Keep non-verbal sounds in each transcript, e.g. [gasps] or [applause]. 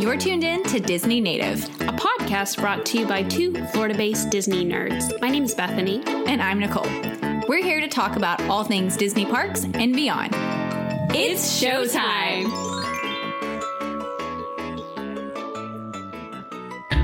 You're tuned in to Disney Native. a podcast brought to you by two Florida based Disney nerds. My name is Bethany. And I'm Nicole. We're here to talk about all things Disney parks and beyond. It's showtime!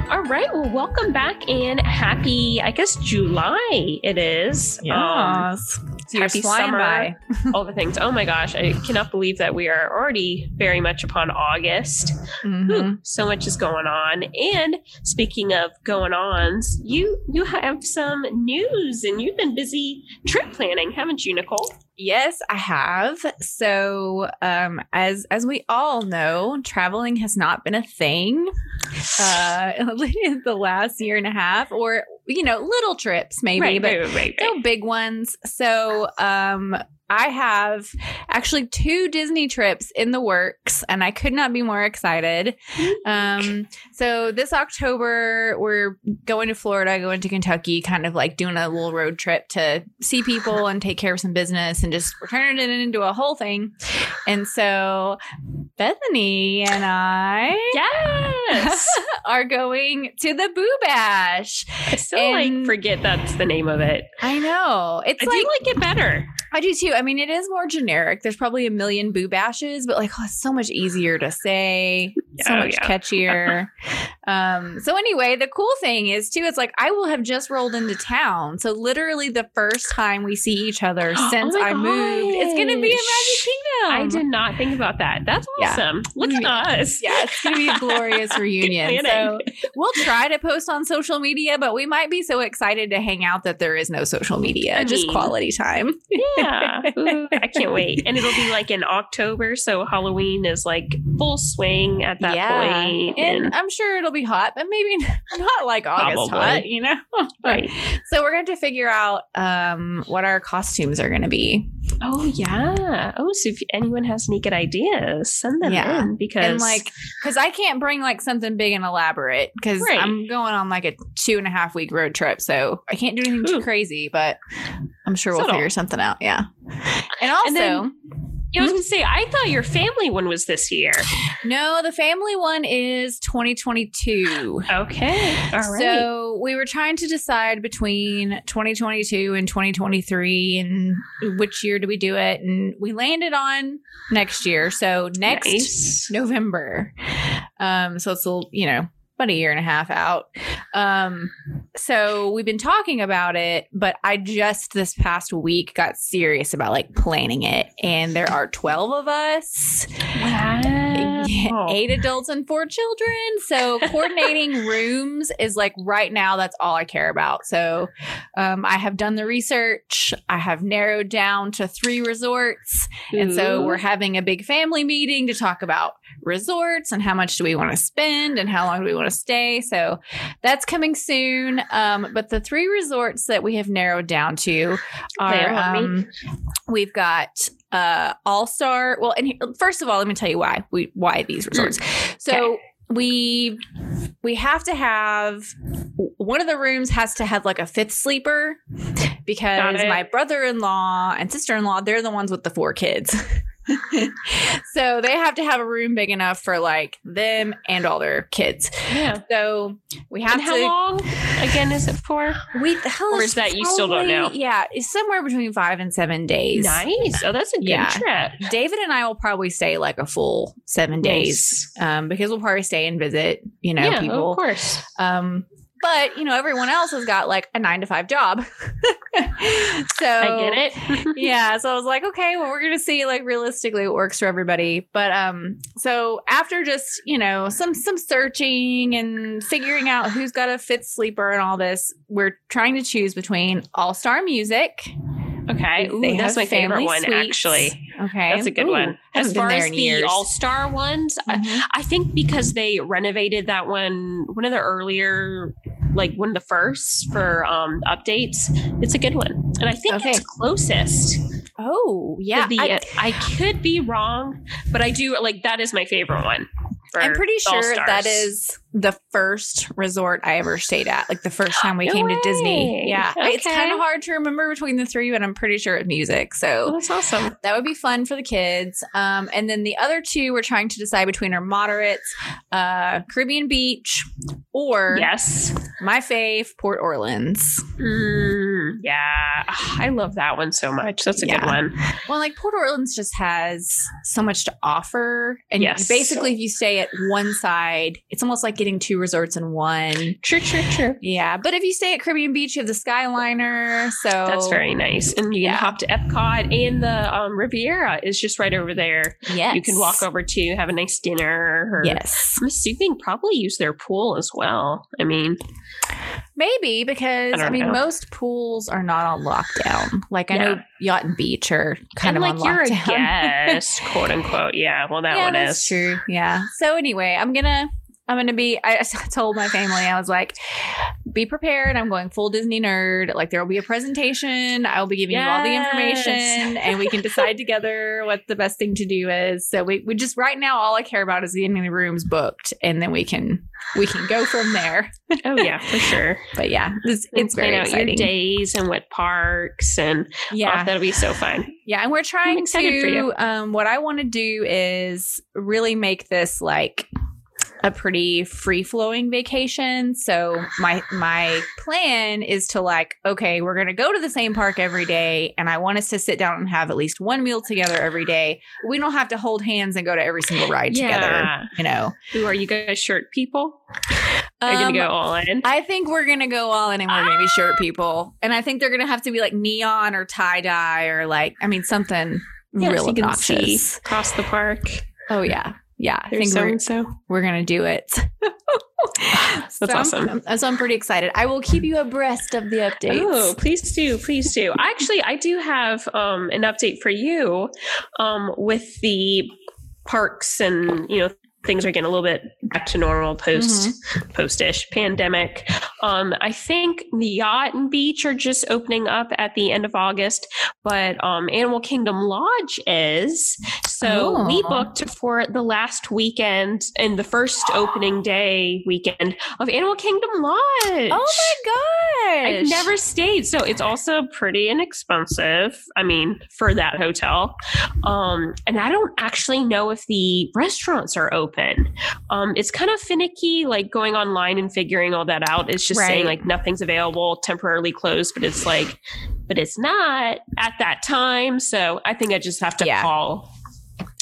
All right. Well, welcome back and happy, I guess, July it is. Um, Year's happy summer. by. [laughs] all the things. Oh my gosh. I cannot believe that we are already very much upon August. Mhm. Whew, so much is going on. And speaking of going ons, you you have some news and you've been busy trip planning, haven't you, Nicole? Yes, I have. So, um, as as we all know, traveling has not been a thing uh, [laughs] in the last year and a half, or you know, little trips maybe, right, but right, right, no big ones. So, um, I have actually two Disney trips in the works, and I could not be more excited. Um, so this October, we're going to Florida, going to Kentucky, kind of like doing a little road trip to see people and take care of some business, and just we're turning it into a whole thing. And so Bethany and I Yes. [laughs] are going to the Boo Bash. I still And- like forget that's the name of it. I know it's I like do like it better. I do too. I mean, it is more generic. There's probably a million boo bashes, but like, oh, it's so much easier to say, so Oh, much yeah. catchier. [laughs] um, so anyway, the cool thing is too, it's like I will have just rolled into town. So literally the first time we see each other [gasps] since Oh I moved, it's gonna be a. Magic I did not think about that. That's Yeah. awesome. Look at us. Yeah, it's gonna be a glorious reunion. So we'll try to post on social media, but we might be so excited to hang out that there is no social media, I just mean- quality time. yeah. [laughs] Ooh, I can't wait. And it'll be like in October, so Halloween is like full swing at that point. And I'm sure it'll be hot, but maybe [laughs] not like August Probably. hot, you know? [laughs] right. So we're going to figure out um, what our costumes are going to be. Oh yeah. Oh, so if anyone has any good ideas, send them Yeah. in because And like, because I can't bring like something big and elaborate because Right. I'm going on like a two and a half week road trip. So I can't do anything too crazy, but I'm sure we'll figure something out. Yeah. And also, And then- I was gonna say, I thought your family one was this year. no, the family one is 2022. Okay. All right. So we were trying to decide between 2022 and 2023 and which year do we do it? And we landed on next year. So next Nice. November. Um, so it's a you know about a year and a half out. Um, so we've been talking about it, but I just this past week got serious about like planning it, and there are twelve of us. Wow. Eight adults and four children. So coordinating [laughs] rooms is like right now, that's all I care about. So um, I have done the research. I have narrowed down to three resorts. And so we're having a big family meeting to talk about resorts and how much do we want to spend and how long do we want to stay. So that's coming soon. Um, but the three resorts that we have narrowed down to are Lay 'em on me. um, we've got uh, All Star. Well, and he- first of all, let me tell you why we why these resorts. So we we have to have one of the rooms has to have like a fifth sleeper because my brother-in-law and sister-in-law they're the ones with the four kids [laughs] [laughs] so they have to have a room big enough for like them and all their kids yeah. so we have And how to long again is it for? we hell Or is that you still don't know? yeah it's somewhere between five and seven days Nice. Oh, that's a good Yeah. trip. david and i will probably stay like a full seven days um because we'll probably stay and visit you know yeah, people of course. Um, but you know, everyone else has got like a nine to five job. [laughs] so I get it. [laughs] yeah. So I was like, okay, well, we're gonna see like realistically what works for everybody. But um, so after just you know some some searching and figuring out who's got a fifth sleeper and all this, we're trying to choose between All Star Music. Okay. Ooh, that's my favorite one, suites. actually. Okay, That's a good Ooh, one. As far as the. All Star ones, I, Mhm. I think because they renovated that one, one of the earlier, like one of the first for um updates, it's a good one, and I think Okay. it's closest. Oh yeah, the, I- I, could be wrong, but I do like that is my favorite one. I'm pretty sure that is the first resort I ever stayed at, like the first time we [gasps] No came to. Disney. Yeah. It's kind of hard to remember between the three, but I'm pretty sure it's music. Oh, So that's awesome. that would be fun for the kids. Um, and then the other two we're trying to decide between are moderates, uh, Caribbean Beach, or Yes. my fave, Port Orleans. Mm, yeah. Ah, I love that one so much. That's a good one. Well, like Port Orleans just has so much to offer. And Yes. basically, if you stay at one side, it's almost like getting two resorts in one. True, true, true. Yeah. But if you stay at Caribbean Beach, you have the Skyliner. So That's very nice. And you Yeah. can hop to Epcot and the um, Riviera is just right over there. yes. You can walk over to have a nice dinner. Or, Yes. I'm assuming probably use their pool as well. I mean, Maybe because I I, mean know. most pools are not on lockdown. Like I Yeah. know Yacht and Beach are kind and of like on you're a lockdown. guest, [laughs] quote unquote. Yeah, well, that yeah, one that's is. true. Yeah. So anyway, I'm gonna I'm gonna be. I, [laughs] I told my family I was like, be prepared. I'm going full Disney nerd. Like there will be a presentation. I will be giving you all the information, and we can [laughs] decide together what the best thing to do is. So we we just right now all I care about is getting the rooms booked, and then we can we can go from there. Oh yeah, for sure. [laughs] But yeah, it's, it's very out exciting. Your days and what parks and Yeah. oh, that'll be so fun. Yeah, and we're trying to. Um, what I want to do is really make this like a pretty free flowing vacation. So my my plan is to like, okay, we're gonna go to the same park every day, and I want us to sit down and have at least one meal together every day. We don't have to hold hands and go to every single ride together. You know, Who are you guys? Shirt people? Are you Um, gonna go all in? I think we're gonna go all in and we're gonna be shirt people. And I think they're gonna have to be like neon or tie dye or like I mean something Yeah, real so you can see obnoxious. across the park. Oh yeah. Yeah. I think so we're, so. we're gonna do it. [laughs] That's So I'm- awesome. so I'm pretty excited. I will keep you abreast of the updates. Oh, please do, please do. Actually, I do have um, an update for you um, with the parks and you know things are getting a little bit back to normal post post-ish pandemic. Um, I think the yacht and beach are just opening up at the end of August, but um, Animal Kingdom Lodge is. So we Oh. booked for the last weekend and the first opening day weekend of Animal Kingdom Lodge. Oh my gosh. I've never stayed, so it's also pretty inexpensive. I mean, for that hotel, um, and I don't actually know if the restaurants are open. Um, it's kind of finicky, like going online and figuring all that out. It's just saying like nothing's available, temporarily closed, but it's like, but it's not at that time. So I think I just have to Yeah. call,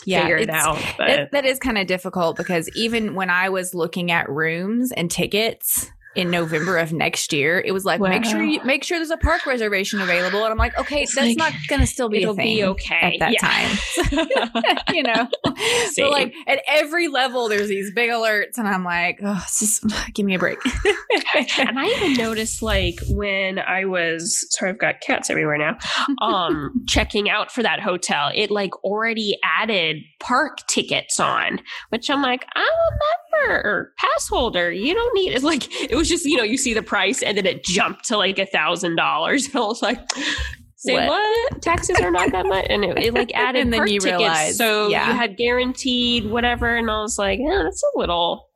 yeah, figure it out. That is kind of difficult because even when I was looking at rooms and tickets in November of next year, it was like make sure you make sure there's a park reservation available, and I'm like, okay, It's that's like, not to still be it'll be okay at that Yeah. time. [laughs] [laughs] you know, Same. so like at every level, there's these big alerts, and I'm like, oh, just [sighs] give me a break. [laughs] and I even noticed like when I was sorry, I've got cats everywhere now. Um, checking out for that hotel, it like already added park tickets on, which I'm like, I'm a member or pass holder. You don't need it's like it was just, you know, you see the price and then it jumped to like a thousand dollars. [laughs] I was like Say What? what? Taxes are not that much, and it, it like added [laughs] And then you tickets, realize, so yeah. you had guaranteed whatever, and I was like, yeah, that's a little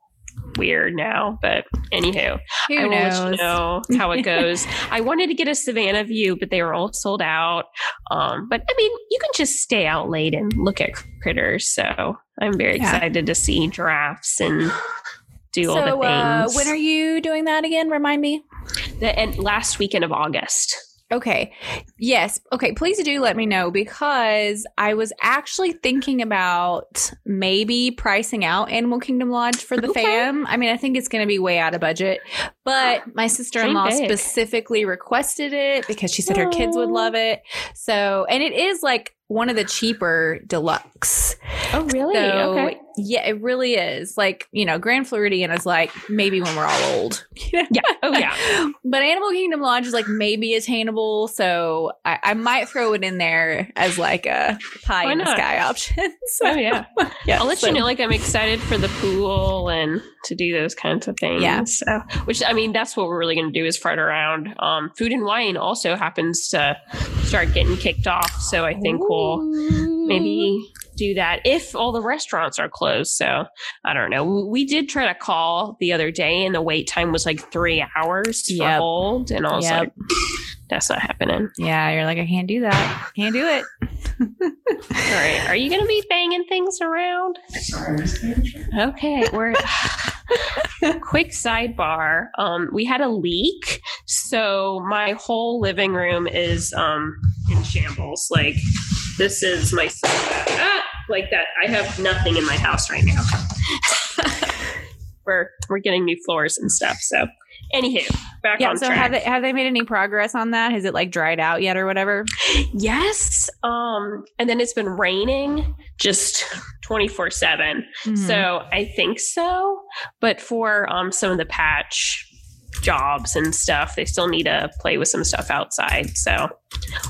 weird now. But anywho, Who I will let you know how it [laughs] goes. I wanted to get a Savanna view, but they were all sold out. Um, but I mean, you can just stay out late and look at critters. So I'm very Yeah. excited to see giraffes and do all the things. uh, when are you doing that again? Remind me. the and last weekend of August. Okay. Yes. Okay. Please do let me know because I was actually thinking about maybe pricing out Animal Kingdom Lodge for the Okay. fam. I mean, I think it's going to be way out of budget, but [gasps] my sister in law specifically requested it because she said her kids would love it. So, and it is like one of the cheaper deluxe. Oh, really? So, okay. yeah, it really is. Like, you know, Grand Floridian is like maybe when we're all old. [laughs] Yeah. Oh, yeah. [laughs] But Animal Kingdom Lodge is like maybe attainable, so I, I might throw it in there as like a pie Why in the sky option. [laughs] so, Oh, yeah. yeah, I'll let so- you know. Like, I'm excited for the pool and to do those kinds of things. Yeah. So, which I mean, that's what we're really going to do is fart around. Um, food and wine also happens to start getting kicked off. So I think we'll maybe do that if all the restaurants are closed. So I don't know. We did try to call the other day, and the wait time was like three hours for Yep. hold, and I was Yep. like, "That's not happening." Yeah, you're like, I can't do that. Can't do it. All right, are you going to be banging things around? Okay, we're quick sidebar. Um, we had a leak, so my whole living room is um in shambles. Like this is my ah, like that. I have nothing in my house right now. [laughs] we're we're getting new floors and stuff. So, anywho, back Yeah. on So track. have they have they made any progress on that? Has it like dried out yet or whatever? yes, um, and then it's been raining just twenty four seven. Mhm. So I think so. But for um, some of the patch jobs and stuff, they still need to play with some stuff outside. So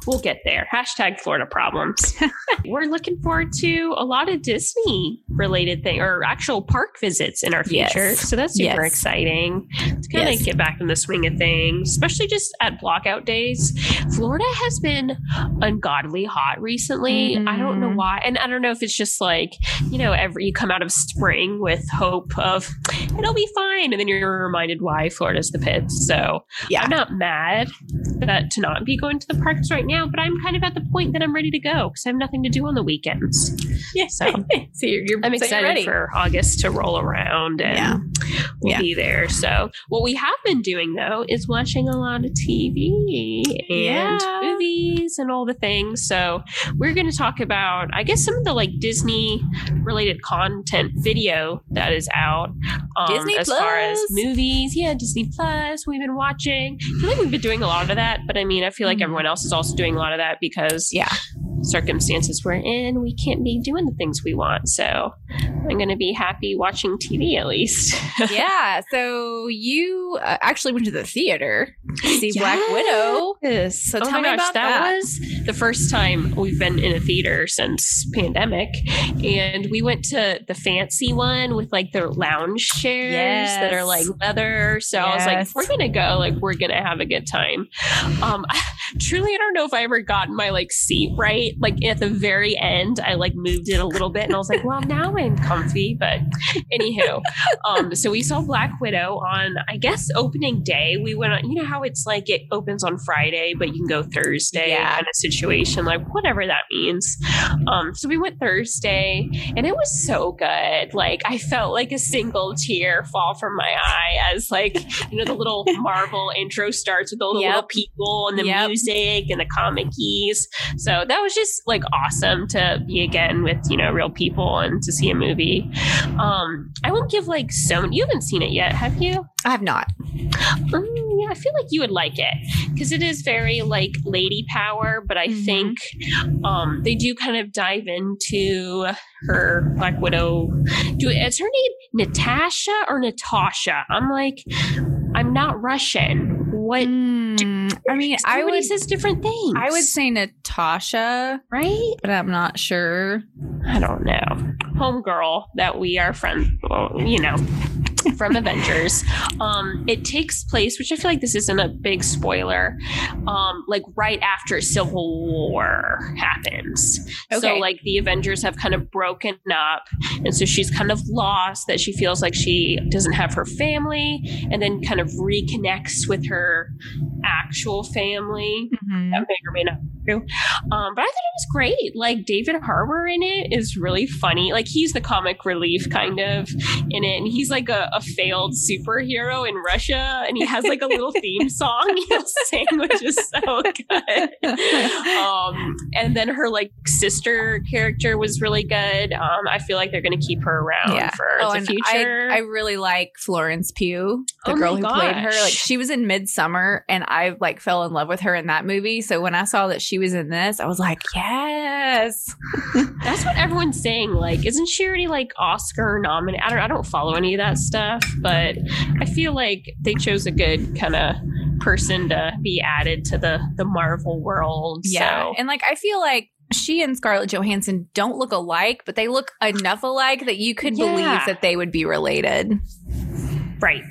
we'll get there. Hashtag Florida problems. [laughs] We're looking forward to a lot of Disney related thing or actual park visits in our future. Yes. So that's super Yes. exciting to kind of get back in the swing of things, especially just at blockout days. Florida has been ungodly hot recently. I don't know Mhm. why. And I don't know if it's just like, you know, every you come out of spring with hope of it'll be fine. And then you're reminded why Florida's the pits. So Yeah. I'm not mad that to not be going to the parks right now, but I'm kind of at the point that I'm ready to go because I have nothing to do on the weekends. Yeah. So [laughs] so you're, you're I'm so excited ready. for August to roll around and Yeah. [laughs] we'll Yeah. be there. So what we have been doing though is watching a lot of TV and Yeah. movies and all the things. So we're going to talk about, I guess, some of the like Disney related content video that is out. Um, Disney as far as Plus. movies, yeah, Disney Plus. We've been watching. I feel like we've been doing a lot of that, but I mean, I feel like Mhm. everyone else is also doing a lot of that because Yeah. Circumstances we're in, we can't be doing the things we want. So I'm going to be happy watching TV at least. [laughs] yeah. So you uh, actually went to the theater to see Black Widow. Yes. So oh tell my me gosh, about that, that. was the first time we've been in a theater since pandemic, and we went to the fancy one with like the lounge chairs that are like leather. So I was like, we're gonna go, like we're gonna have a good time. Um, [laughs] truly, I don't know if I ever got my like seat right. Like at the very end, I like moved it a little bit, and I was like, well, now I'm comfy. But anywho, um, so we saw Black Widow on, I guess, opening day. We went on, you know how it's like it opens on Friday, but you can go Thursday Yeah. kind of situation, like whatever that means. Um, so we went Thursday, and it was so good. Like I felt like a single tear fall from my eye as like you know the little [laughs] Marvel intro starts with all the Yep. little people and the Yep. music and the comic keys. So that was just like awesome to be again with you know real people and to see a movie. Um, I won't give like so. You haven't seen it yet, have you? I have not. Um, yeah, I feel like you would like it because it is very like lady power, but I Mhm. think um, they do kind of dive into her Black Widow. Do is her name Natasha or Natasha? I'm like, I'm not Russian. What? Mm, Mm, I mean, I would says different things. I would say Natasha, right. but I'm not sure. I don't know. Homegirl that we are friends, well, you know, from Avengers. Um, it takes place, which I feel like this isn't a big spoiler, um, like right after Civil War happens. So like the Avengers have kind of broken up, and so she's kind of lost that she feels like she doesn't have her family, and then kind of reconnects with her actual family Mhm. that may or may not be true. Um, but I thought it was great. Like David Harbour in it is really funny. Like he's the comic relief kind of in it, and he's like a, a failed superhero in Russia, and he has like a little theme [laughs] song he'll sing, which is so good. Um, and then her like sister character was really good. Um, I feel like they're going to keep her around Yeah. for Oh, the future. I, I really like Florence Pugh, the Oh girl who played her. Like she was in Midsommar, and I like fell in love with her in that movie. So when I saw that she was in this, I was like, yes. That's what everyone's saying. Like, isn't she already like Oscar nominated? I don't. I don't follow any of that stuff, but I feel like they chose a good kind of person to be added to the the Marvel world. Yeah, So. and like I feel like she and Scarlett Johansson don't look alike, but they look enough alike that you could Yeah. believe that they would be related. Right.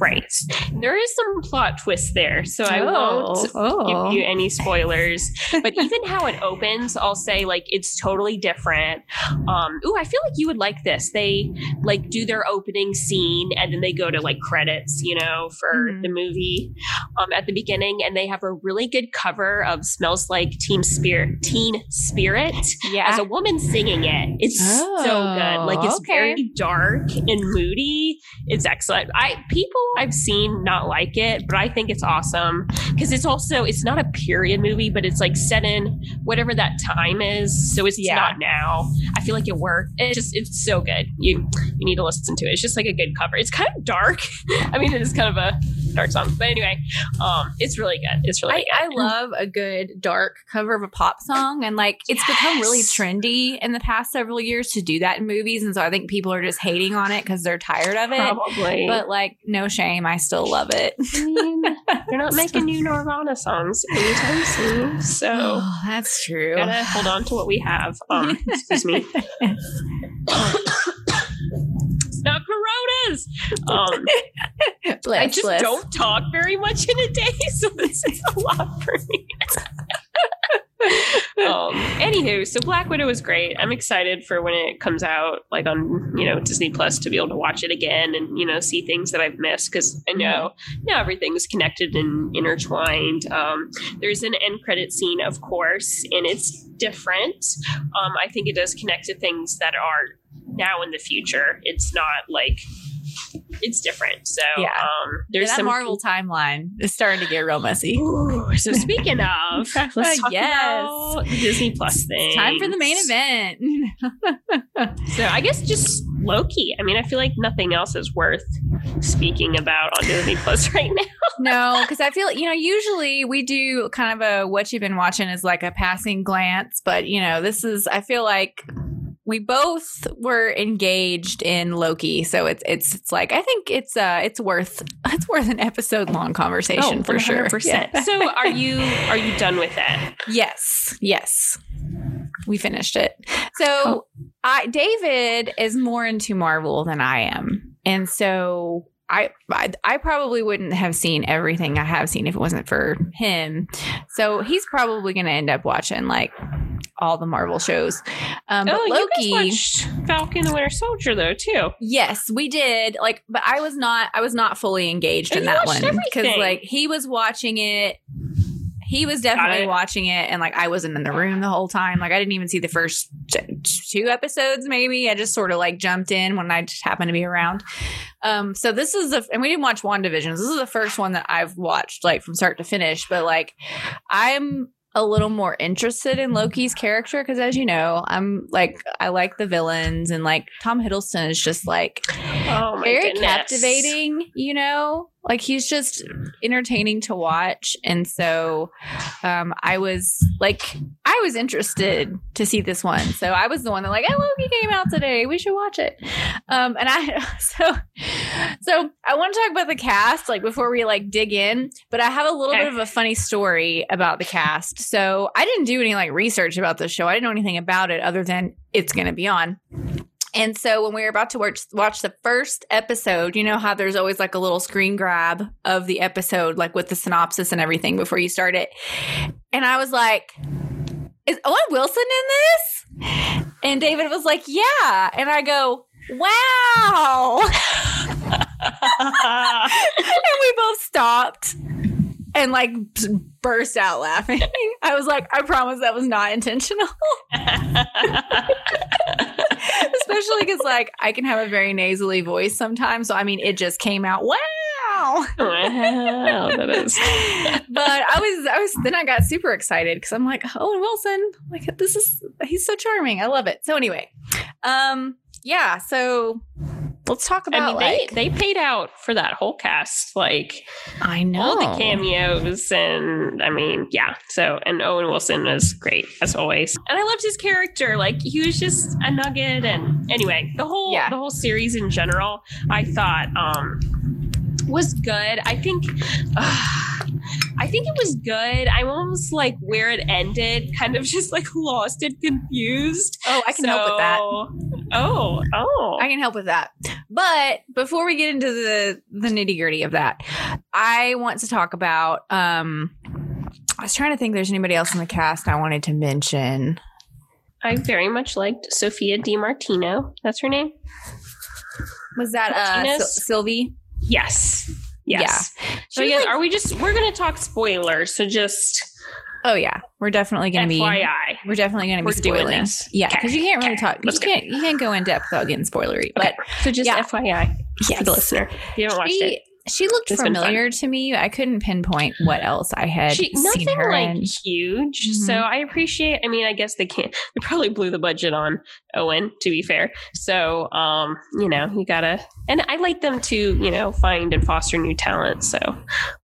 Right. There is some plot twist there, so I won't oh. give you any spoilers. But [laughs] even how it opens, I'll say like it's totally different. Um, ooh, I feel like you would like this. They like do their opening scene and then they go to like credits, you know, for Mhm. the movie um, at the beginning, and they have a really good cover of "Smells Like Teen Spirit." Teen Spirit yeah. as a woman singing it. It's so good. Like it's Oh, okay. very dark and moody. It's excellent. I people I've seen not like it, but I think it's awesome because it's also it's not a period movie, but it's like set in whatever that time is. So it's Yeah. not now. I feel like it worked. It's just it's so good. You you need to listen to it. It's just like a good cover. It's kind of dark. [laughs] I mean, it is kind of a dark song, but anyway, um, it's really good. It's really I, I [laughs] love a good dark cover of a pop song, and like it's become really trendy in the past several years to do that in movies, and so I think people are just hating on it because they're tired of it. Probably, But like, no shame, I still love it. I mean, they're not [laughs] making new Nirvana songs anytime soon. So [gasps] oh, that's true. gotta hold on to what we have. Um, excuse me. [laughs] not coronas. Um, Bless, I just bless. don't talk very much in a day, [laughs] so this is a lot for me. Anywho, so Black Widow was great. I'm excited for when it comes out, like on you know Disney Plus, to be able to watch it again and you know see things that I've missed because I know now everything's connected and intertwined. Um, there's an end credit scene, of course, and it's different. Um, I think it does connect to things that are now in the future. It's not like it's different. So Yeah. um, Yeah, there's that some Marvel timeline is starting to get real messy. Ooh, so speaking of, [laughs] let's talk Yes. about the Disney Plus thing. Time for the main event. [laughs] So I guess just Loki. I mean, I feel like nothing else is worth speaking about on Disney Plus [laughs] right now. no, because I feel you know usually we do kind of a what you've been watching is like a passing glance, but you know this is I feel like we both were engaged in Loki, so it's it's it's like I think it's uh it's worth [laughs] it's worth an episode long conversation for sure. 100%. Yeah. So are you are you done with that? Yes, yes. We finished it. So Oh. I David is more into Marvel than I am. And so I, I I probably wouldn't have seen everything I have seen if it wasn't for him. So he's probably going to end up watching like all the Marvel shows. Um, but oh, Loki, you guys watched Falcon and Winter Soldier though too. Yes, we did. Like, but I was not. I was not fully engaged Oh, in that one because, like, he was watching it. He was definitely it. watching it, and like, I wasn't in the room the whole time. Like, I didn't even see the first t- two episodes. Maybe I just sort of like jumped in when I just happened to be around. Um, so this is the, and we didn't watch WandaVision. This is the first one that I've watched like from start to finish. But like, I'm a little more interested in Loki's character because, as you know, I'm like I like the villains and like Tom Hiddleston is just like Oh my very goodness. captivating. You know, like he's just entertaining to watch, and so um, I was like I was interested to see this one. So I was the one that like, oh, Loki came out today. We should watch it. Um, and I [laughs] so so I want to talk about the cast like before we like dig in, but I have a little Okay. bit of a funny story about the cast. So I didn't do any like research about the show. I didn't know anything about it other than it's going to be on. And so when we were about to watch, watch the first episode, you know how there's always like a little screen grab of the episode, like with the synopsis and everything before you start it. And I was like, is Owen Wilson in this? And David was like, yeah. And I go, wow. [laughs] and we both stopped and like burst out laughing. [laughs] I was like, I promise that was not intentional. [laughs] Especially because like I can have a very nasally voice sometimes. So I mean, it just came out. Wow. wow, that is. [laughs] but I was, I was, then I got super excited because I'm like, Owen Wilson, like this is, he's so charming. I love it. So anyway, um, yeah. So let's talk about I mean, like, they they paid out for that whole cast, like I know all the cameos, and I mean, yeah. So, and Owen Wilson was great as always, and I loved his character. Like he was just a nugget, and anyway, the whole Yeah. the whole series in general, I thought um was good. I think. I think it was good. I'm almost like where it ended, kind of just like lost and confused. Oh, I can help with that. Oh, oh. I can help with that. But before we get into the the nitty gritty of that, I want to talk about. um I was trying to think. If there's anybody else in the cast I wanted to mention. I very much liked Sophia Di Martino. That's her name. Was that uh Sil- Sylvie? Yes. Yes. So yeah, like- are we just we're gonna talk spoilers? So just Oh yeah, we're definitely going to be. FYI. We're definitely going to be We're doing spoiling. this. Yeah, because you can't really Okay. talk. You Let's go. can't. You can't go in depth without getting spoilery. But so just yeah. FYI yes. for the listener. If you haven't watched she, it. She looked It's familiar to me. I couldn't pinpoint what else I had She, seen nothing her like in. huge. So Mhm. I appreciate I mean, I guess they can't [laughs] they probably blew the budget on Owen, to be fair. So um, you know, you gotta and I like them to, you know, find and foster new talent. So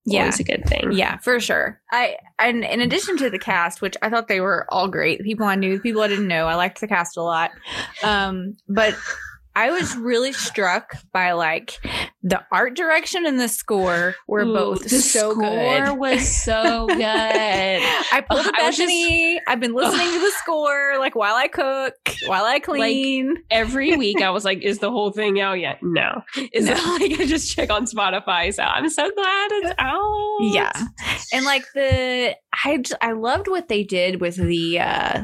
Yeah. always a good thing. Yeah, for sure. I and in addition to the cast, which I thought they were all great, the people I knew, the people I didn't know, I liked the cast a lot. Um, but I was really struck by like the art direction and the score were Ooh, both the so score good. Score was so [laughs] good. I pulled a I was just- Bethany. I've been listening to the score like while I cook, while I clean. Every week I was like, is the whole thing out yet? No. Is it [laughs] like I just check on Spotify? So I'm so glad it's [laughs] out. yeah, and like the I I loved what they did with the uh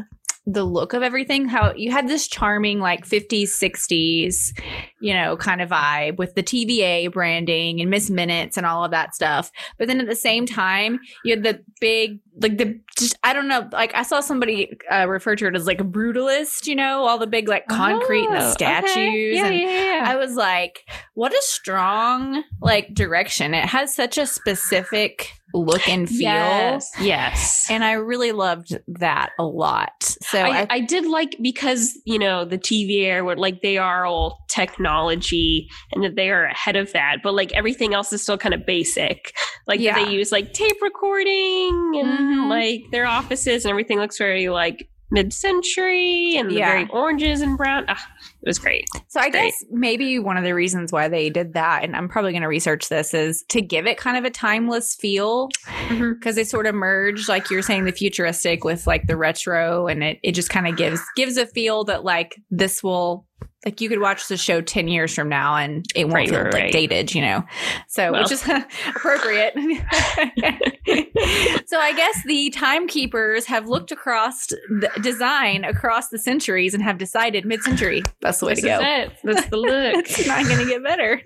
the look of everything. How you had this charming like 50s 60s, you know, kind of vibe with the TVA branding and Miss Minutes and all of that stuff. But then at the same time, you had the big like the just I don't know like I saw somebody uh, refer to it as like a brutalist, you know, all the big like concrete and Oh, the okay. statues Yeah, and yeah, yeah. I was like, what a strong like direction. It has such a specific look and feel. Yes. Yes. And I really loved that a lot. So I, I, I did like because you know the TVA were like they are all technology and that they are ahead of that, but like everything else is still kind of basic. Like Yeah. they use like tape recording and Mhm. like their offices and everything looks very like mid-century and the Yeah. very oranges and brown. Ah, it was great. so I great. guess maybe one of the reasons why they did that, and I'm probably going to research this, is to give it kind of a timeless feel mm-hmm. because they sort of merge, like you're saying, the futuristic with like the retro, and it it just kind of gives gives a feel that like this will. Like you could watch the show ten years from now and it won't Right, feel right, like dated, you know. So Well. which is [laughs] appropriate. [laughs] so I guess the timekeepers have looked across the design across the centuries and have decided mid-century. That's the way This to go. it. That's the look. [laughs] it's not going to get better.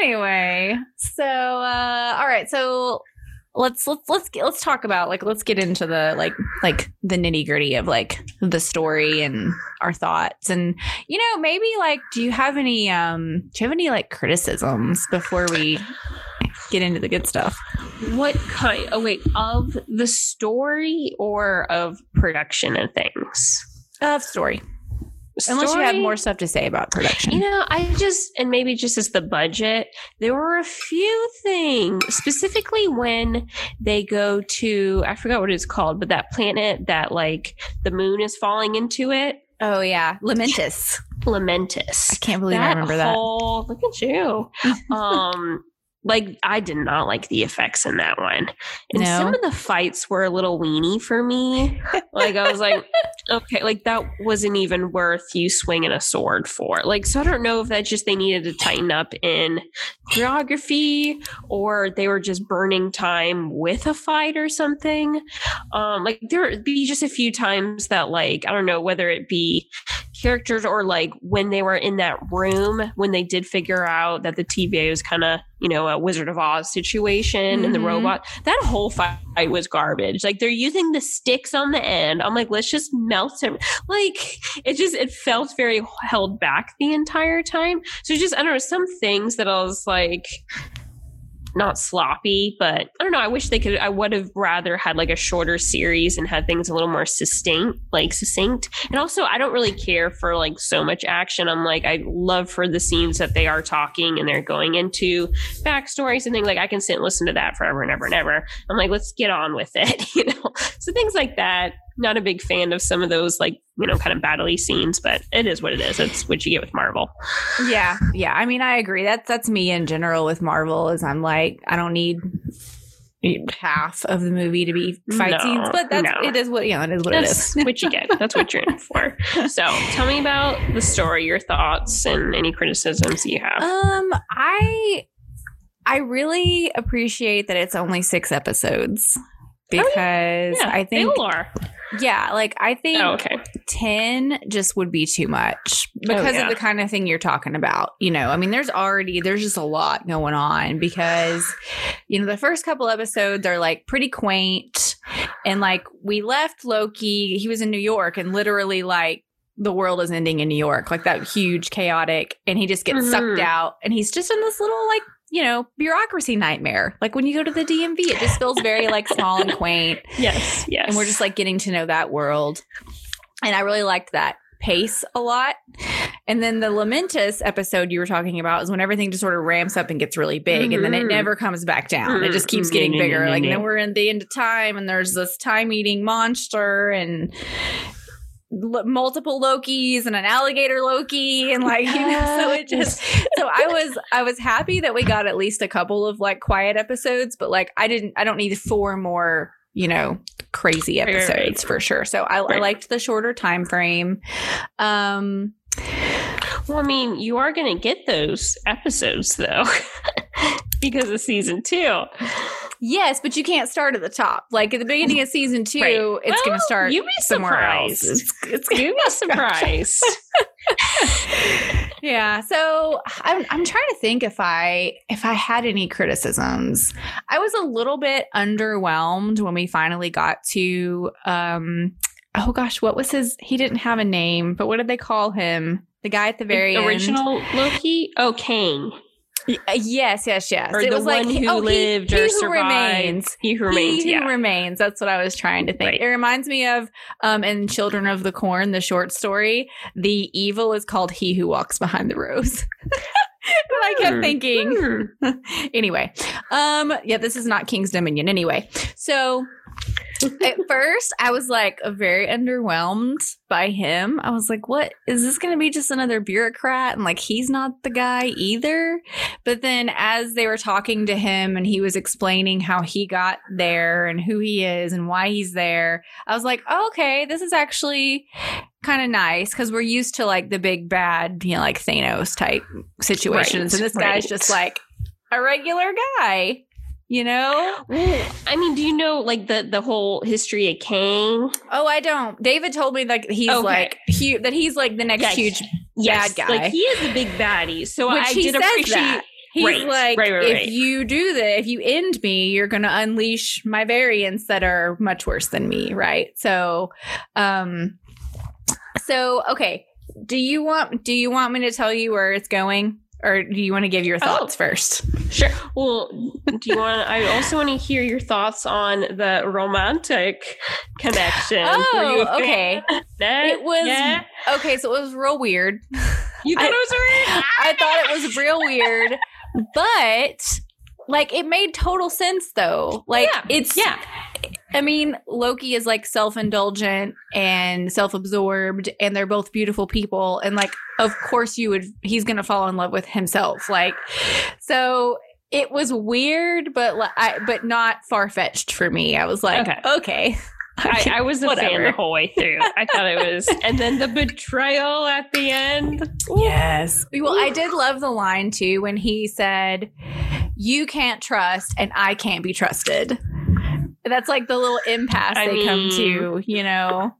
anyway, so uh all right, so let's let's let's get, let's talk about like let's get into the like like the nitty gritty of like the story and our thoughts and you know maybe like do you have any um do you have any like criticisms before we get into the good stuff? What kind? Oh wait, of the story or of production and things? Of story, unless you have more stuff to say about production. You know, I just, and maybe just as the budget, there were a few things, specifically when they go to, I forgot what it's called, but that planet that like the moon is falling into it, oh yeah, Lamentis. Lamentis. I can't believe I remember that. whole, Look at you. [laughs] um, like I did not like the effects in that one, and No? some of the fights were a little weenie for me. like I was like, [laughs] okay, like that wasn't even worth you swinging a sword for. Like, so I don't know if that's just they needed to tighten up in choreography, or they were just burning time with a fight or something. Um, like there would be just a few times that, like, I don't know whether it be characters or like when they were in that room when they did figure out that the TVA was kind of you know a Wizard of Oz situation and the Mhm. robot that whole fight was garbage. Like they're using the sticks on the end. I'm like let's just melt it. Like it just it felt very held back the entire time. So just I don't know some things that I was like not sloppy, but I don't know. I wish they could. I would have rather had like a shorter series and had things a little more succinct, like succinct. And also, I don't really care for like so much action. I'm like, I love for the scenes that they are talking and they're going into backstories and things. Like, I can sit and listen to that forever and ever and ever. I'm like, let's get on with it, [laughs] you know. So things like that. Not a big fan of some of those like you know kind of battley scenes, but it is what it is. It's what you get with Marvel. Yeah, yeah. I mean, I agree. That's that's me in general with Marvel. Is I'm like, I don't need half of the movie to be fight No, scenes, but that's no. it is what you know, it is what That's it is. what you get. That's what you're in [laughs] for. So tell me about the story, your thoughts, and any criticisms you have. Um, I I really appreciate that it's only six episodes because Oh, yeah, I they think all are. Yeah, like I think Oh, okay. 10 just would be too much because yeah. of the kind of thing you're talking about. You know, I mean, there's already, there's just a lot going on because, you know, the first couple episodes are like pretty quaint. And like we left Loki, he was in New York and literally like, the world is ending in New York, like that huge, chaotic, and he just gets Mhm. sucked out, and he's just in this little, like, you know, bureaucracy nightmare. Like when you go to the DMV, it just feels very like small and quaint [laughs] Yes. Yes. and we're just like getting to know that world. And I really liked that pace a lot. And then the Lamentis episode you were talking about is when everything just sort of ramps up and gets really big and then it Mhm. never comes back down. It just keeps Mhm. getting yeah, bigger. Like yeah. then we're in the end of time and there's this time eating monster and l- multiple Lokis and an alligator Loki and like you know so it just so I was I was happy that we got at least a couple of like quiet episodes but like I didn't I don't need four more you know crazy Right, right, episodes right. for sure so I, I liked the shorter time frame um Well, I mean, you are going to get those episodes though, [laughs] because of season two. Yes but you can't start at the top like at the beginning of season two Right. it's Well, gonna start you'd be somewhere else it's, it's [laughs] You'd be surprised. [laughs] yeah so I'm, I'm trying to think if i if i had any criticisms i was a little bit underwhelmed when we finally got to um oh gosh what was his he didn't have a name but what did they call him the guy at the very end? original Loki. Oh, Kang, yes yes yes or it the was one like who oh, he- lived he, or who survived. remains He who remains. he yeah. who remains. That's what I was trying to think. Right. It reminds me of um in Children of the Corn, the short story. The evil is called He Who Walks Behind the Rows. [laughs] I kept thinking. [laughs] Anyway, um, yeah, this is not King's Dominion. Anyway, so at [laughs] first I was like very underwhelmed by him. I was like, what is this going to be just another bureaucrat? And like, he's not the guy either. But then as they were talking to him and he was explaining how he got there and who he is and why he's there, I was like, oh, okay, this is actually kind of nice because we're used to like the big bad, you know, like Thanos type situations. Right, and this guy's just like a regular guy, you know? Well, I mean, do you know like the the whole history of Kang? Oh, I don't. David told me like he's Okay. like hu- that he's like the next Yeah, huge Yes, Bad guy. Like he is a big baddie. So Which I he did says appreciate. that. He's Right, like, right, right, if right. you do that, if you end me, you're going to unleash my variants that are much worse than me, right? So, um, so okay. Do you want do you want me to tell you where it's going, or do you want to give your Oh. thoughts first? Sure. Well, do you want? I also want to hear your thoughts on the romantic connection. Oh, okay. It was Yeah? okay. So it was real weird. [laughs] You thought I- it was weird? I thought it was real weird, but like it made total sense though. Like Yeah, it's yeah. I mean, Loki is like self-indulgent and self-absorbed and they're both beautiful people and like of course you would he's going to fall in love with himself. Like so it was weird but like, I, but not far-fetched for me. I was like, Okay. okay. [laughs] I, I was a fan the whole way through. I thought it was, [laughs] and then the betrayal at the end. Yes. Well, I did love the line too when he said, You can't trust and I can't be trusted. That's like the little impasse I they come to, you know?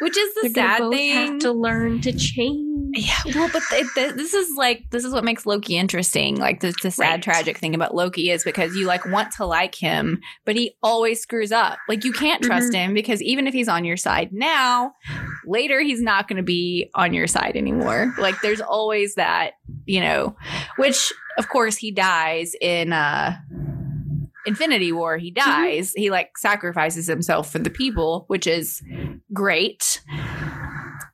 Which is the sad both thing. Have to learn to change. yeah, well, but th- th- this is like this is what makes Loki interesting. Like the, the sad, Right. tragic thing about Loki is because you like want to like him, but he always screws up. Like you can't trust him because even if he's on your side now, later he's not going to be on your side anymore. Like there's always that, you know, which of course he dies in uh Infinity War. He mm-hmm. dies. He like sacrifices himself for the people, which is great.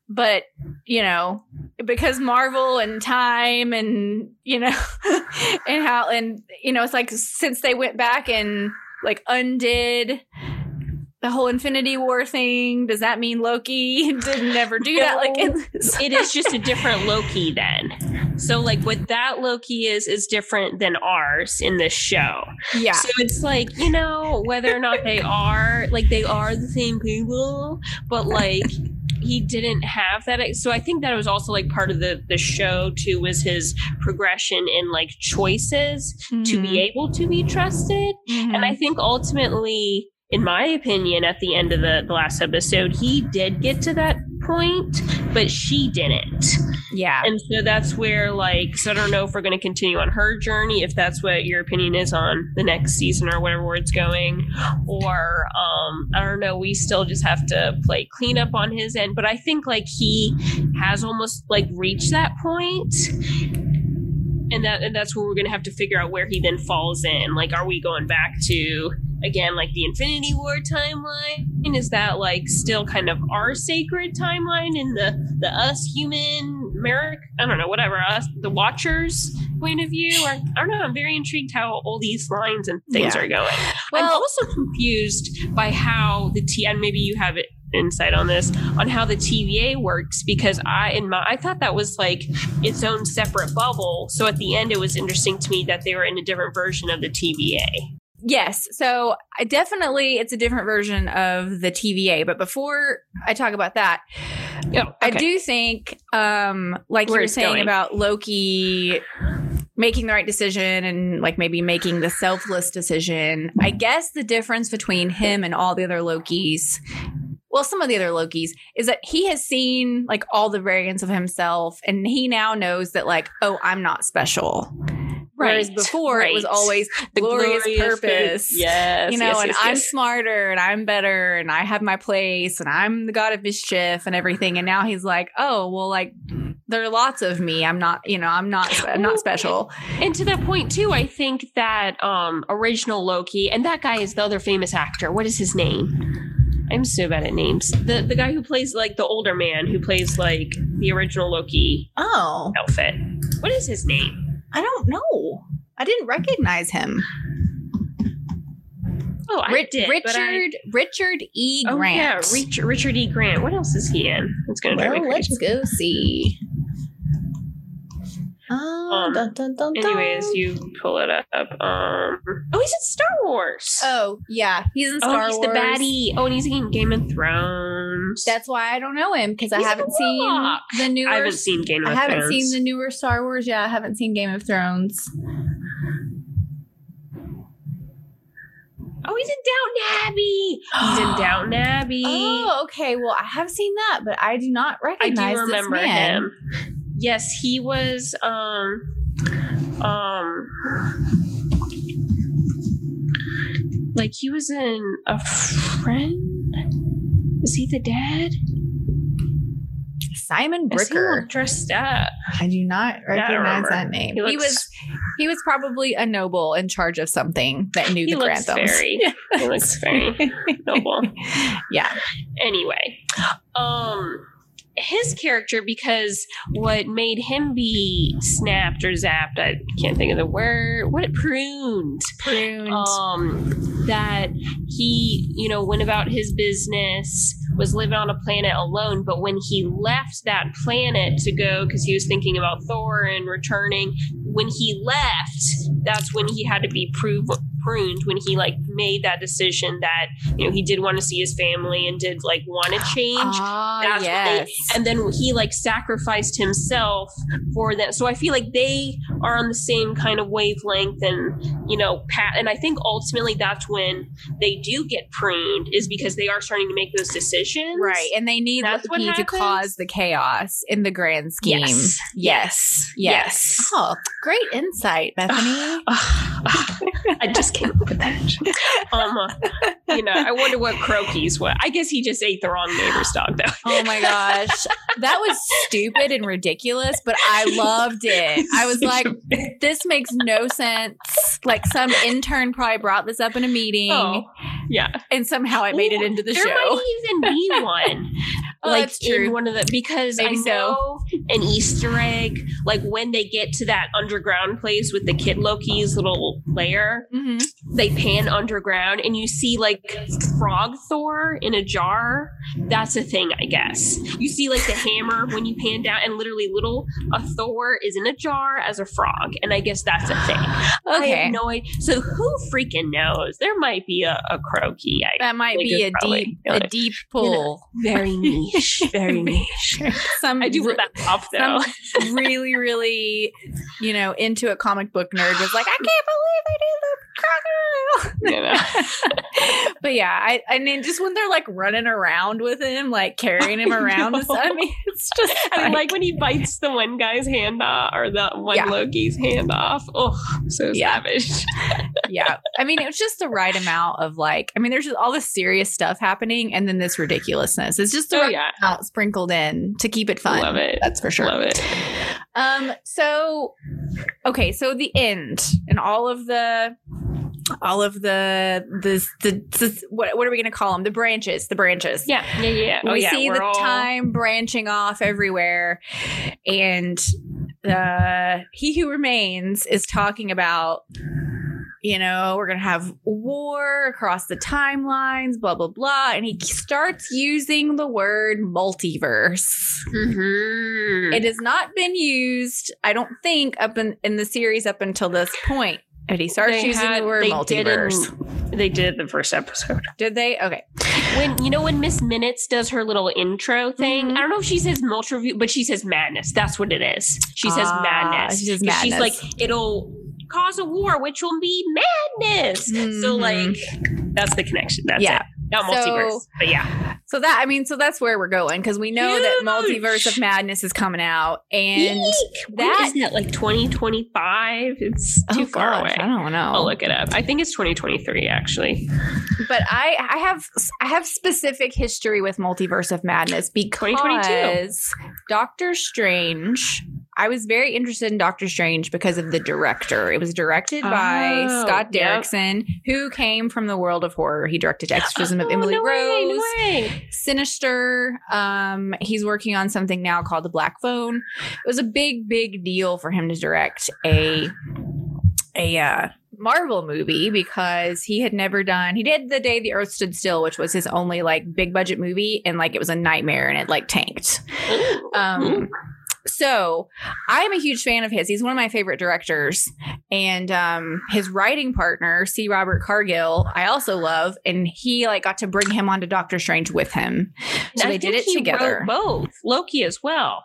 But, you know, because Marvel and time and, you know, [laughs] and how, and, you know, it's like since they went back and like undid the whole Infinity War thing. Does that mean Loki [laughs] didn't never do that? Like, it's, it is just a different Loki then. So like what that Loki is is different than ours in this show. yeah, So it's like, you know, whether or not they are like they are the same people, but like he didn't have that so i think that was also like part of the the show too was his progression in like choices to Mm-hmm. be able to be trusted and i think ultimately in my opinion at the end of the, the last episode he did get to that point but she didn't yeah, and so that's where, like, so I don't know if we're going to continue on her journey, if that's what your opinion is on the next season or whatever where it's going, or um, I don't know. We still just have to play cleanup on his end, but I think like he has almost like reached that point, and that and that's where we're going to have to figure out where he then falls in. Like, are we going back to again like the Infinity War timeline? Is that like still kind of our sacred timeline in the the us human Merrick? I don't know, whatever us the Watchers point of view. Or I don't know. I'm very intrigued how all these lines and things Yeah. are going. I'm also confused by how the T and maybe you have it insight on this on how the TVA works because I in my I thought that was like its own separate bubble. So at the end it was interesting to me that they were in a different version of the TVA. Yes. So I definitely it's a different version of the TVA. But before I talk about that, Yeah, I do think um like Where you were saying going. about Loki making the right decision and like maybe making the selfless decision. I guess the difference between him and all the other Lokis well, some of the other Lokis is that he has seen like all the variants of himself and he now knows that like, oh, I'm not special. Whereas Right, before it was right. always glorious, purpose. Yes. you know, yes, and yes, I'm yes. smarter and I'm better and I have my place and I'm the god of mischief and everything. And now he's like, oh, well, like there are lots of me. I'm not, you know, I'm not, I'm not special. And to that point too, I think that um original Loki and that guy is the other famous actor. What is his name? I'm so bad at names. The the guy who plays like the older man who plays like the original Loki Oh, outfit. What is his name? I don't know. I didn't recognize him. Oh, I Ri- did. but I- Richard Richard E. oh Grant. yeah, Rich, Richard E. Grant. What else is he in? It's gonna drive well, me let's go see. Oh, Um, dun, dun, dun, dun. Anyways, you pull it up. Um, oh, he's in Star Wars. Oh yeah, he's in Star oh, he's Wars. the baddie. Oh, and he's in Game of Thrones. That's why I don't know him because I haven't seen the newer. I haven't seen Game of I haven't Thrones. seen the newer Star Wars. Yeah, I haven't seen Game of Thrones. Oh, he's in Downton Abbey. He's in [gasps] Downton Abbey. Oh, okay. Well, I have seen that, but I do not I recognize do remember this man. him. Yes, he was. Um, um, like he was in a friend. Was he the dad? Simon Is he Bricker. dressed up? I do not recognize that name. He He, was he was probably a noble in charge of something that knew He the looks Granthams. very. [laughs] He looks very noble. [laughs] yeah. anyway um his character because what made him be snapped or zapped i can't think of the word what pruned Pruned. um that he you know went about his business was living on a planet alone but when he left that planet to go because he was thinking about thor and returning when he left that's when he had to be prove, pruned when he like made that decision that you know he did want to see his family and did like want to change ah, That's what they- yes. and then he like sacrificed himself for that so i feel like they are on the same kind of wavelength and you know pat and i think ultimately that's when they do get pruned is because they are starting to make those decisions right. And they need That's what Loki to cause the chaos in the grand scheme. Yes. Yes. Yes. Yes. Oh, great insight, Bethany. [sighs] I just came up with that. [laughs] Um, uh, you know, I wonder what Croaky's what. I guess he just ate the wrong neighbor's dog, though. Oh my gosh. That was stupid and ridiculous, but I loved it. I was like, this makes no sense. Like some intern probably brought this up in a meeting Oh, yeah. and somehow it made it into the there show. There might even be [laughs] one. Oh, like that's true. in one of the because Maybe I so. know an Easter egg, like when they get to that underground place with the kid Loki's little lair, Mhm. they pan underground and you see like frog Thor in a jar. That's a thing, I guess. You see like the hammer when you pan down, and literally little a Thor is in a jar as a frog, and I guess that's a thing. I Okay. have no idea. So who freaking knows? There might be a, a croaky. I, That might be a deep, you a deep pull. very [laughs] niche, very niche. Some I do re- put that off though. some [laughs] really, really, you know, into a comic book nerd was like, I can't believe I did the crocodile. [laughs] but yeah, I, I mean, just when they're like running around with him, like carrying him around, know. I mean, it's just I like, like when he bites the one guy's hand off or the one Yeah. Loki's hand off. Oh, so Yeah. savage. yeah. I mean, it was just the right amount of like, I mean, there's just all this serious stuff happening, and then this ridiculousness. It's just Oh yeah, sprinkled in to keep it fun. love it. That's for sure. Love it. Um. So, okay. So the end and all of the, all of the the the, what what are we going to call them? The branches. The branches. Yeah, yeah, yeah. Oh we yeah, see we're the all- time branching off everywhere, and uh, he who remains is talking about. You know, we're gonna have war across the timelines, blah blah blah, and he starts using the word multiverse. Mhm. It has not been used, I don't think, up in, in the series up until this point. And he starts They using had- the word they multiverse. Did, they did the first episode. Did they? Okay. When you know when Miss Minutes does her little intro thing, Mhm. I don't know if she says multi but she says madness. That's what it is. She says Ah, madness. she says 'Cause She's like it'll cause a war, which will be madness. So Mhm. like that's the connection. That's Yeah. it. Not So- multiverse, but yeah. So that, I mean, so that's where we're going because we know that Multiverse of Madness is coming out. And Eek! That- is that like 2025? It's oh, too oh, far gosh, away. I don't know. I'll look it up. I think it's 2023 actually. but I, I have, I have specific history with Multiverse of Madness because 2022. Doctor Strange. I was very interested in Doctor Strange because of the director. It was directed by Oh, Scott yep. Derrickson, who came from the world of horror. He directed Exorcism of Oh, Emily no way, Rose. no way. Sinister. Um, he's working on something now called The Black Phone. It was a big, big deal for him to direct a a uh, Marvel movie because he had never done. He did The Day the Earth Stood Still, which was his only like big budget movie, and like it was a nightmare and it like tanked. Um, so I'm a huge fan of his. He's one of my favorite directors, and um, his writing partner, C. Robert Cargill, I also love, and he like got to bring him onto Doctor Strange with him. So they did it together. both Loki as well.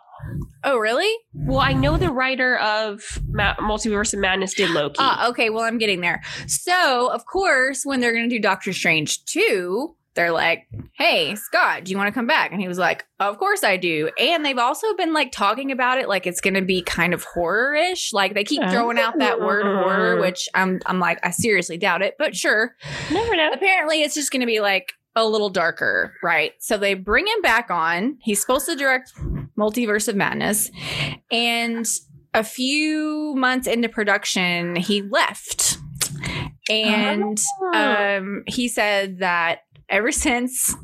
Oh, really? Well, I know the writer of Ma- Multiverse of Madness did Loki. Ah, okay. Well, I'm getting there. So, of course, when they're going to do Doctor Strange 2, they're like, hey, Scott, do you want to come back? And he was like, of course I do. And they've also been like talking about it like it's going to be kind of horror ish. Like they keep throwing out that word horror, which I'm, I'm like, I seriously doubt it, but sure. Never know. Apparently, it's just going to be like a little darker, right? So they bring him back on. He's supposed to direct Multiverse of Madness. And a few months into production, he left. And Oh. um, he said that ever since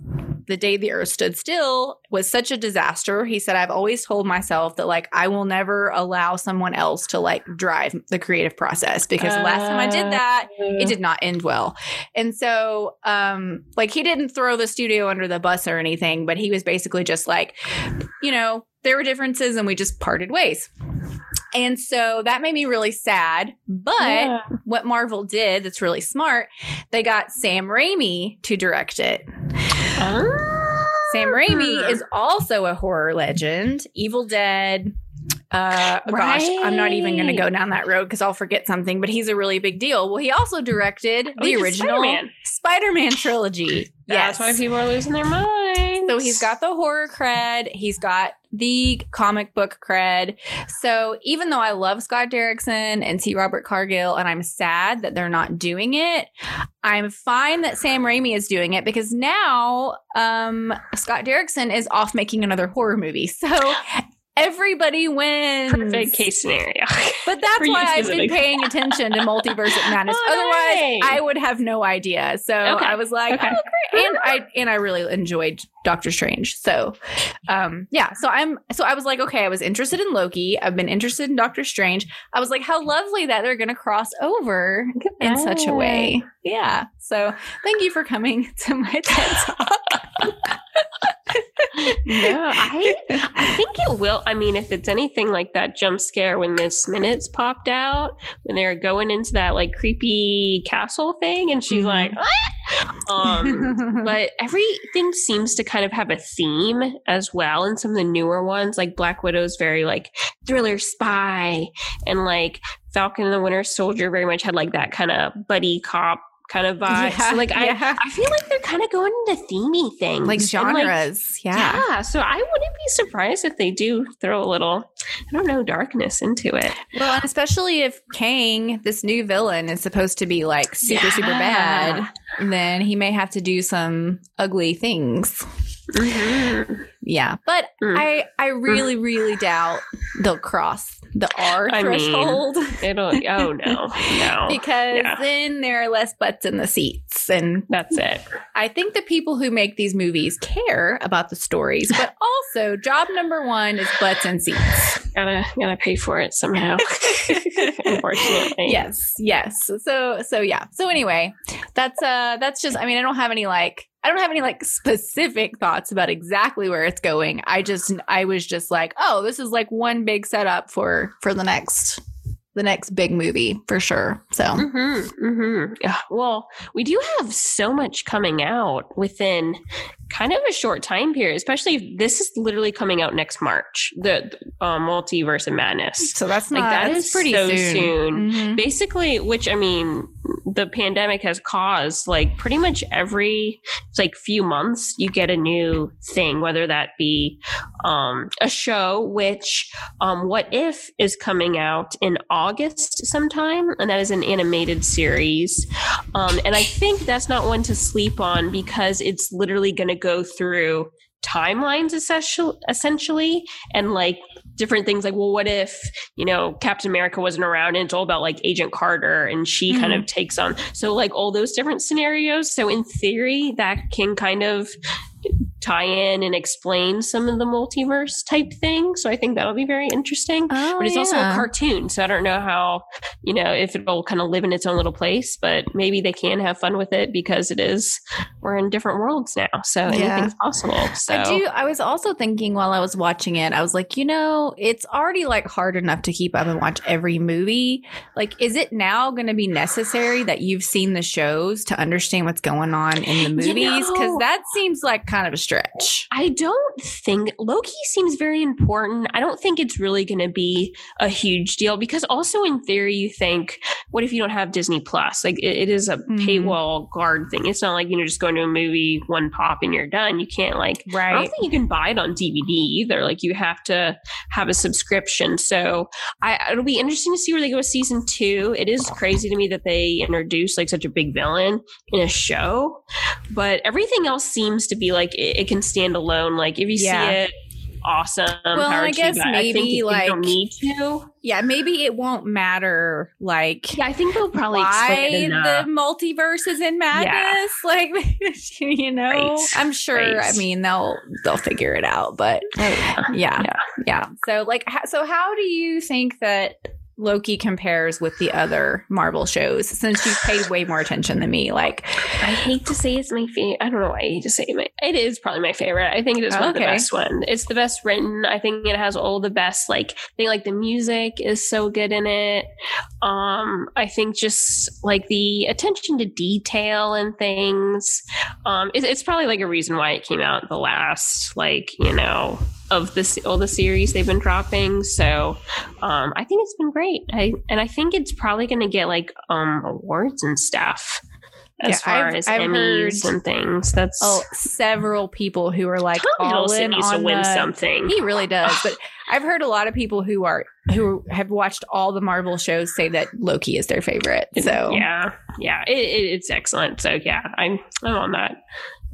the day the earth stood still was such a disaster. He said, I've always told myself that, like, I will never allow someone else to, like, drive the creative process because the last time I did that, it did not end well. And so, um, like, he didn't throw the studio under the bus or anything, but he was basically just like, you know, there were differences and we just parted ways. And so that made me really sad. But Yeah. what Marvel did that's really smart, they got Sam Raimi to direct it. Ah. Sam Raimi is also a horror legend, Evil Dead. Uh, Gosh, I'm not even going to go down that road because I'll forget something, but he's a really big deal. Well, he also directed Oh, the original Spider-Man. Spider-Man trilogy. That's yes. why people are losing their minds. So he's got the horror cred. He's got the comic book cred. So even though I love Scott Derrickson and C. Robert Cargill, and I'm sad that they're not doing it, I'm fine that Sam Raimi is doing it because now um, Scott Derrickson is off making another horror movie. So everybody wins. Perfect case scenario. [laughs] But that's why I've been paying attention to Multiverse of [laughs] Madness. Oh, Otherwise, nice. I would have no idea. So Okay. I was like, Okay. oh. And I and I really enjoyed Doctor Strange. So um yeah, so I'm so I was like, okay, I was interested in Loki. I've been interested in Doctor Strange. I was like, how lovely that they're gonna cross over in such a way. Yeah. So thank you for coming [laughs] to my TED Talk. No, I I think it will. I mean, if it's anything like that jump scare when Miss Minutes popped out when they were going into that like creepy castle thing, and she's Mhm. like, "Ah!" um, [laughs] but everything seems to kind of have a theme as well. And some of the newer ones, like Black Widow's very like thriller spy, and like Falcon and the Winter Soldier, very much had like that kind of buddy cop kind of [laughs] vibe. Yeah, so like I, yeah. I feel like they're kind of going into themey things, like genres. yeah. yeah, so I wouldn't be surprised if they do throw a little, I don't know, darkness into it. Well, and especially if Kang, this new villain, is supposed to be like super, super bad, then he may have to do some ugly things. Mhm. Yeah. But Mm. I I really, really doubt they'll cross the R I mean, threshold It'll, oh no, [laughs] no, because yeah. then there are less butts in the seats. And that's it. I think the people who make these movies care about the stories, but [laughs] also job number one is butts and seats. Gotta, gotta pay for it somehow. [laughs] Unfortunately, yes yes so so yeah so anyway that's uh that's just i mean i don't have any like i don't have any like [laughs] specific thoughts about exactly where it's going i just i was just like oh this is like one big setup for for the next the next big movie for sure so Mm-hmm, mm-hmm. Yeah. Well, we do have so much coming out within kind of a short time period, especially if this is literally coming out next March, the uh, Multiverse of Madness. so that's Like, that that's is pretty so soon, soon. Mhm. basically which i mean the pandemic has caused like pretty much every like few months you get a new thing whether that be um a show which um what if is coming out in august sometime and that is an animated series um and i think that's not one to sleep on because it's literally going to go through timelines essentially essentially and like different things like well what if you know captain america wasn't around and it's all about like agent carter and she kind of mm-hmm. takes on so like all those different scenarios so in theory that can kind of tie in and explain some of the multiverse type things so i think that'll be very interesting oh, but it's also a cartoon so i don't know how you know if it'll kind of live in its own little place but maybe they can have fun with it because it is we're in different worlds now so Yeah. anything's possible so I do. I was also thinking while I was watching it, I was like, you know, it's already like hard enough to keep up and watch every movie. Like, is it now going to be necessary that you've seen the shows to understand what's going on in the movies? Because know- that seems like kind of a stretch. I don't think Loki seems very important. I don't think it's really going to be a huge deal because also in theory you think, what if you don't have Disney Plus? Like it, it is a Mhm. paywall guard thing. It's not like you know just going to a movie one pop and you're done. You can't like right. I don't think you can buy it on DVD either. Like you have to have a subscription. So I, it'll be interesting to see where they go with season two. It is crazy to me that they introduced like such a big villain in a show, but everything else seems to be like it, it can stand alone. Like if you Yeah. see it, awesome. Well, I guess you, but I think maybe, you like- don't need to. Yeah, maybe it won't matter like Yeah, I think they'll probably why the multiverse is in madness. Like, [laughs] you know, Right. I'm sure. Right. I mean, they'll they'll figure it out. But yeah, Yeah. yeah. So, like, so how do you think that Loki compares with the other Marvel shows? Since you've paid way more attention than me, like, I hate to say it's my favorite. I don't know why I hate to say it. It is probably my favorite. I think it is one of the best one. It's the best written. I think it has all the best. Like I think like the music is so good in it. Um, I think just like the attention to detail and things. Um, it, it's probably like a reason why it came out the last like you know of this all the series they've been dropping. So um, I think it's been great. I and I think it's probably going to get like um awards and stuff as Yeah, far I've- as I've Emmys heard- and things. That's oh, several people who are like Tom all Hiddleston in needs on to win the- something. He really does. But I've heard a lot of people who are who have watched all the Marvel shows say that Loki is their favorite. So yeah, yeah, it, it, it's excellent. So yeah, I'm I'm on that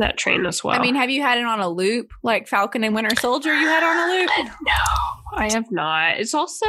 that train as well. I mean, have you had it on a loop like Falcon and Winter Soldier? You had on a loop. Uh, no, I have not. It's also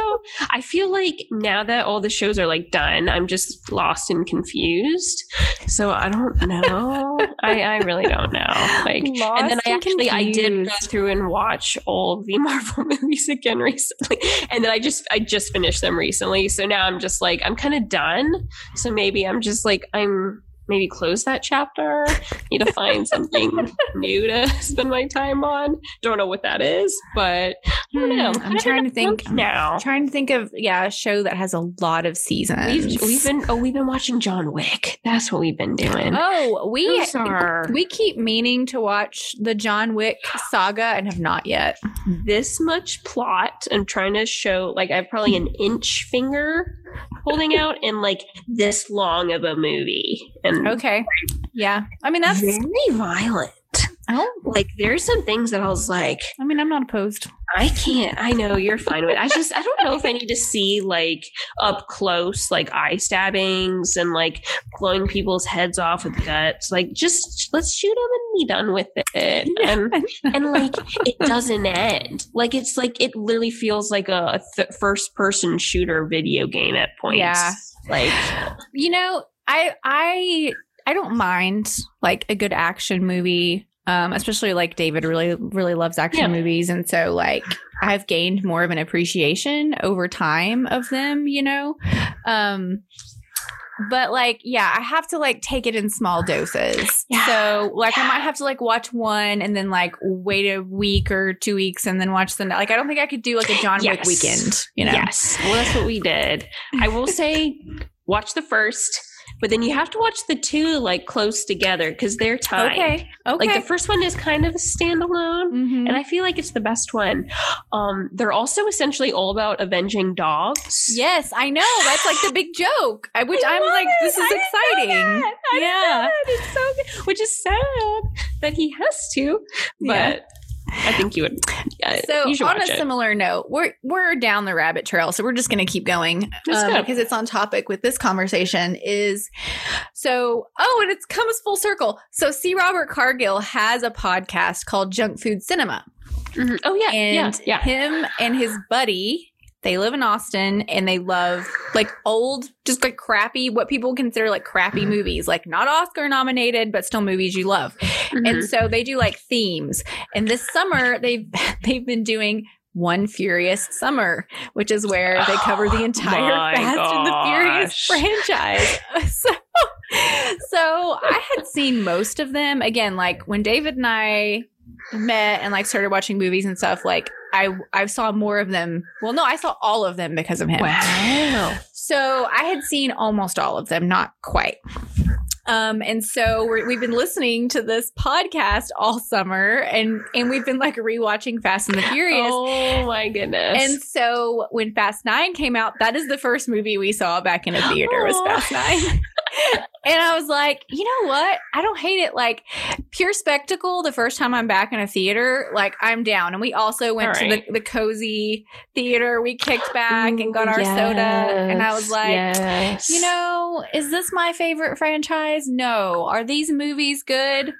I feel like now that all the shows are like done, I'm just lost and confused. So I don't know. [laughs] I, I really don't know. Like Lost and then I actually I did go through and watch all the [laughs] Marvel movies again recently. And then I just I just finished them recently. So now I'm just like I'm kind of done. So maybe I'm just like I'm maybe close that chapter. Need to find something [laughs] new to spend my time on. Don't know what that is, but I don't know. Hmm, I'm trying to think now. trying to think of yeah, a show that has a lot of seasons. We've, we've been oh we've been watching John Wick. That's what we've been doing. Oh, we Those are we keep meaning to watch the John Wick saga and have not yet. this much plot. I'm trying to show like I have probably an inch finger holding out in like this long of a movie. And Okay. Yeah. I mean that's very violent. Oh, Like there's some things that I was like, I mean I'm not opposed. I can't. I know you're fine with it. I just, I don't know if I need to see like up close, like eye stabbings and like blowing people's heads off with guts. Like, just let's shoot them and be done with it. And, [laughs] and like, it doesn't end. Like, it's like, it literally feels like a, a th- first person shooter video game at points. Yeah. Like, You know, I I I don't mind like a good action movie. Um, especially like David really really loves action Yeah. movies, and so like I've gained more of an appreciation over time of them. You know, um, but like yeah, I have to like take it in small doses. Yeah. So like I might have to like watch one and then like wait a week or two weeks and then watch the next. like I don't think I could do like a John Wick Yes. weekend. You know, yes. Well, that's what we did. I will [laughs] say, watch the first, but then you have to watch the two like close together because they're timed. okay, okay. Like the first one is kind of a standalone. Mhm. And I feel like it's the best one. Um, they're also essentially all about avenging dogs. Yes, I know. That's like the big joke. I, which I I'm like, it. this is I didn't know exciting. that. I didn't Yeah. It's so good. Which is sad that he has to, but Yeah. I think you would. Yeah, So you on a it. similar note, we're we're down the rabbit trail, so we're just going to keep going um, because it's on topic with this conversation. Is so oh, and it comes full circle. So C. Robert Cargill has a podcast called Junk Food Cinema, Mhm. Oh yeah, and yeah, yeah. him and his buddy. They live in Austin and they love like old, just like crappy, what people consider like crappy movies, like not Oscar nominated, but still movies you love. Mhm. And so they do like themes. And this summer they've [laughs] they've been doing one Furious Summer, which is where they cover the Oh [gasps] entire my Fast and the Furious franchise. [laughs] [laughs] So, so I had seen most of them. Again, like when David and I met and like started watching movies and stuff, like I I saw more of them. Well, no, I saw all of them because of him. wow. So I had seen almost all of them, not quite. Um, and so we're, we've been listening to this podcast all summer, and and we've been like rewatching Fast and the Furious. Oh my goodness. And so when Fast Nine came out, that is the first movie we saw back in a theater was Fast Nine. [laughs] and I was like, you know what? I don't hate it. Like pure spectacle. The first time I'm back in a theater, like I'm down. And we also went All to the, the cozy theater. We kicked back and got our soda, and I was like. yes. You know, is this my favorite franchise? No. Are these movies good?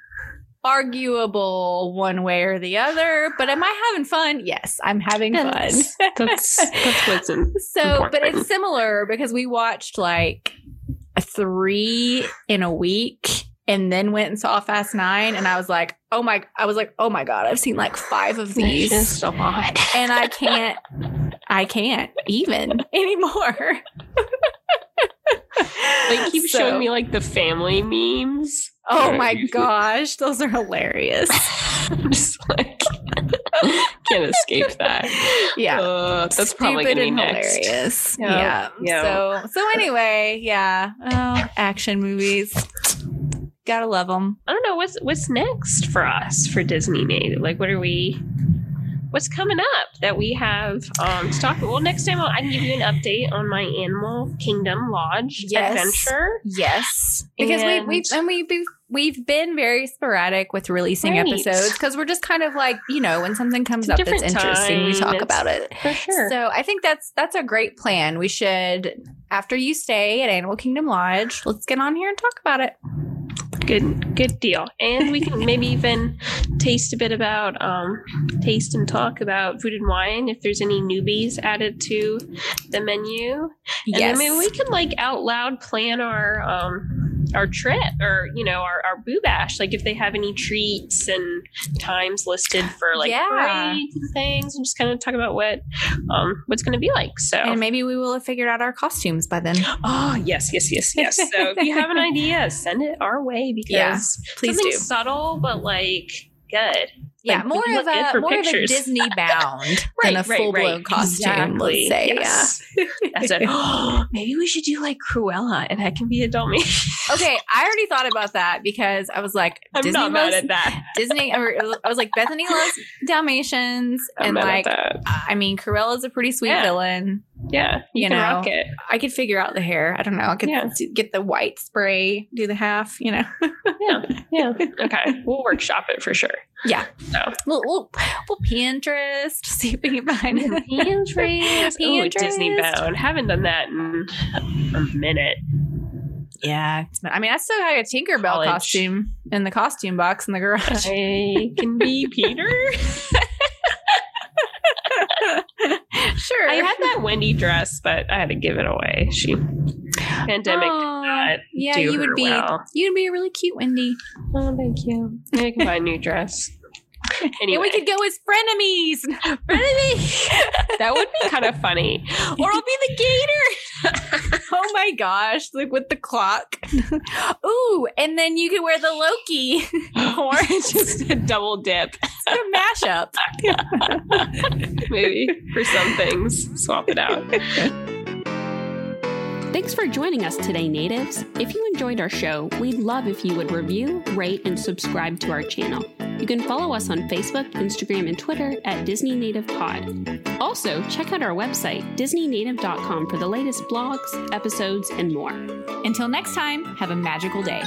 Arguable one way or the other. But am I having fun? Yes, I'm having fun. that's that's what's in. [laughs] so, but it's similar because we watched like three in a week and then went and saw Fast Nine. And I was like, oh my, I was like, oh my God, I've seen like five of these just a lot. and I can't, I can't even [laughs] anymore. They keep So- showing me like the family memes. Oh my gosh, those are hilarious. [laughs] I'm just like [laughs] can't escape that. [laughs] Yeah. Uh, that's probably gonna be and next. hilarious. Yeah. So so anyway, yeah. Oh, action movies. Gotta love them. I don't know what's what's next for us for Disney native. Like, what are we? What's coming up that we have um, to talk? Well, next time I'll, I can give you an update on my Animal Kingdom Lodge Yes. adventure. Yes, because And- we we've and we we've, been very sporadic with releasing Right. episodes because we're just kind of like you know when something comes up that's interesting, we talk It's- about it. For sure. So I think that's that's a great plan. We should after you stay at Animal Kingdom Lodge, let's get on here and talk about it. good good deal and we can [laughs] maybe even taste a bit about um taste and talk about food and wine if there's any newbies added to the menu and yes. then maybe we can like out loud plan our um our trip or you know our, our boo bash like if they have any treats and times listed for like Yeah. parades and things and just kind of talk about what um what's going to be like so and maybe we will have figured out our costumes by then. Oh [gasps] yes, yes, yes, yes. So if you have an [laughs] idea, send it our way because Yeah, please something do. subtle but like good. Yeah, Like, more of a more of a. Disney [laughs] bound than a full blown costume. Let's say, Yes. [laughs] That's it. Oh, [gasps] maybe we should do like Cruella, and that can be a yeah. Okay, I already thought about that because I was like, I'm Disney not mad loves at that. Disney. Or I was like, Bethany loves Dalmatians, I'm and mad like. I mean, Cruella's a pretty sweet Yeah. villain. Yeah, you, you can know. rock it. I could figure out the hair. I don't know. I could Yeah. get the white spray, do the half. You know, Yeah, yeah. [laughs] Okay, we'll workshop it for sure. Yeah. So we'll we'll, we'll Pinterest see if we can find it. Pinterest. Ooh, Disney Pinterest. bound. Haven't done that in a minute. Yeah, I mean, I still got a Tinkerbell College. costume in the costume box in the garage. I can be [laughs] Peter. [laughs] sure. I had that Wendy dress, but I had to give it away. She pandemic Oh, yeah, you would be well. you'd be a really cute Wendy. Oh, thank you. I can buy a new dress. Anyway, [laughs] And we could go as frenemies. [laughs] Frenemies. that would be kind of funny. Or I'll be the gator. [laughs] oh my gosh, like with the clock. Ooh, and then you could wear the Loki or just a double dip. a mashup. Maybe for some things, swap it out. Thanks for joining us today, natives. If you enjoyed our show, we'd love if you would review, rate, and subscribe to our channel. You can follow us on Facebook, Instagram, and Twitter at Disney Native Pod. Also, check out our website, DisneyNative.com, for the latest blogs, episodes, and more. Until next time, have a magical day.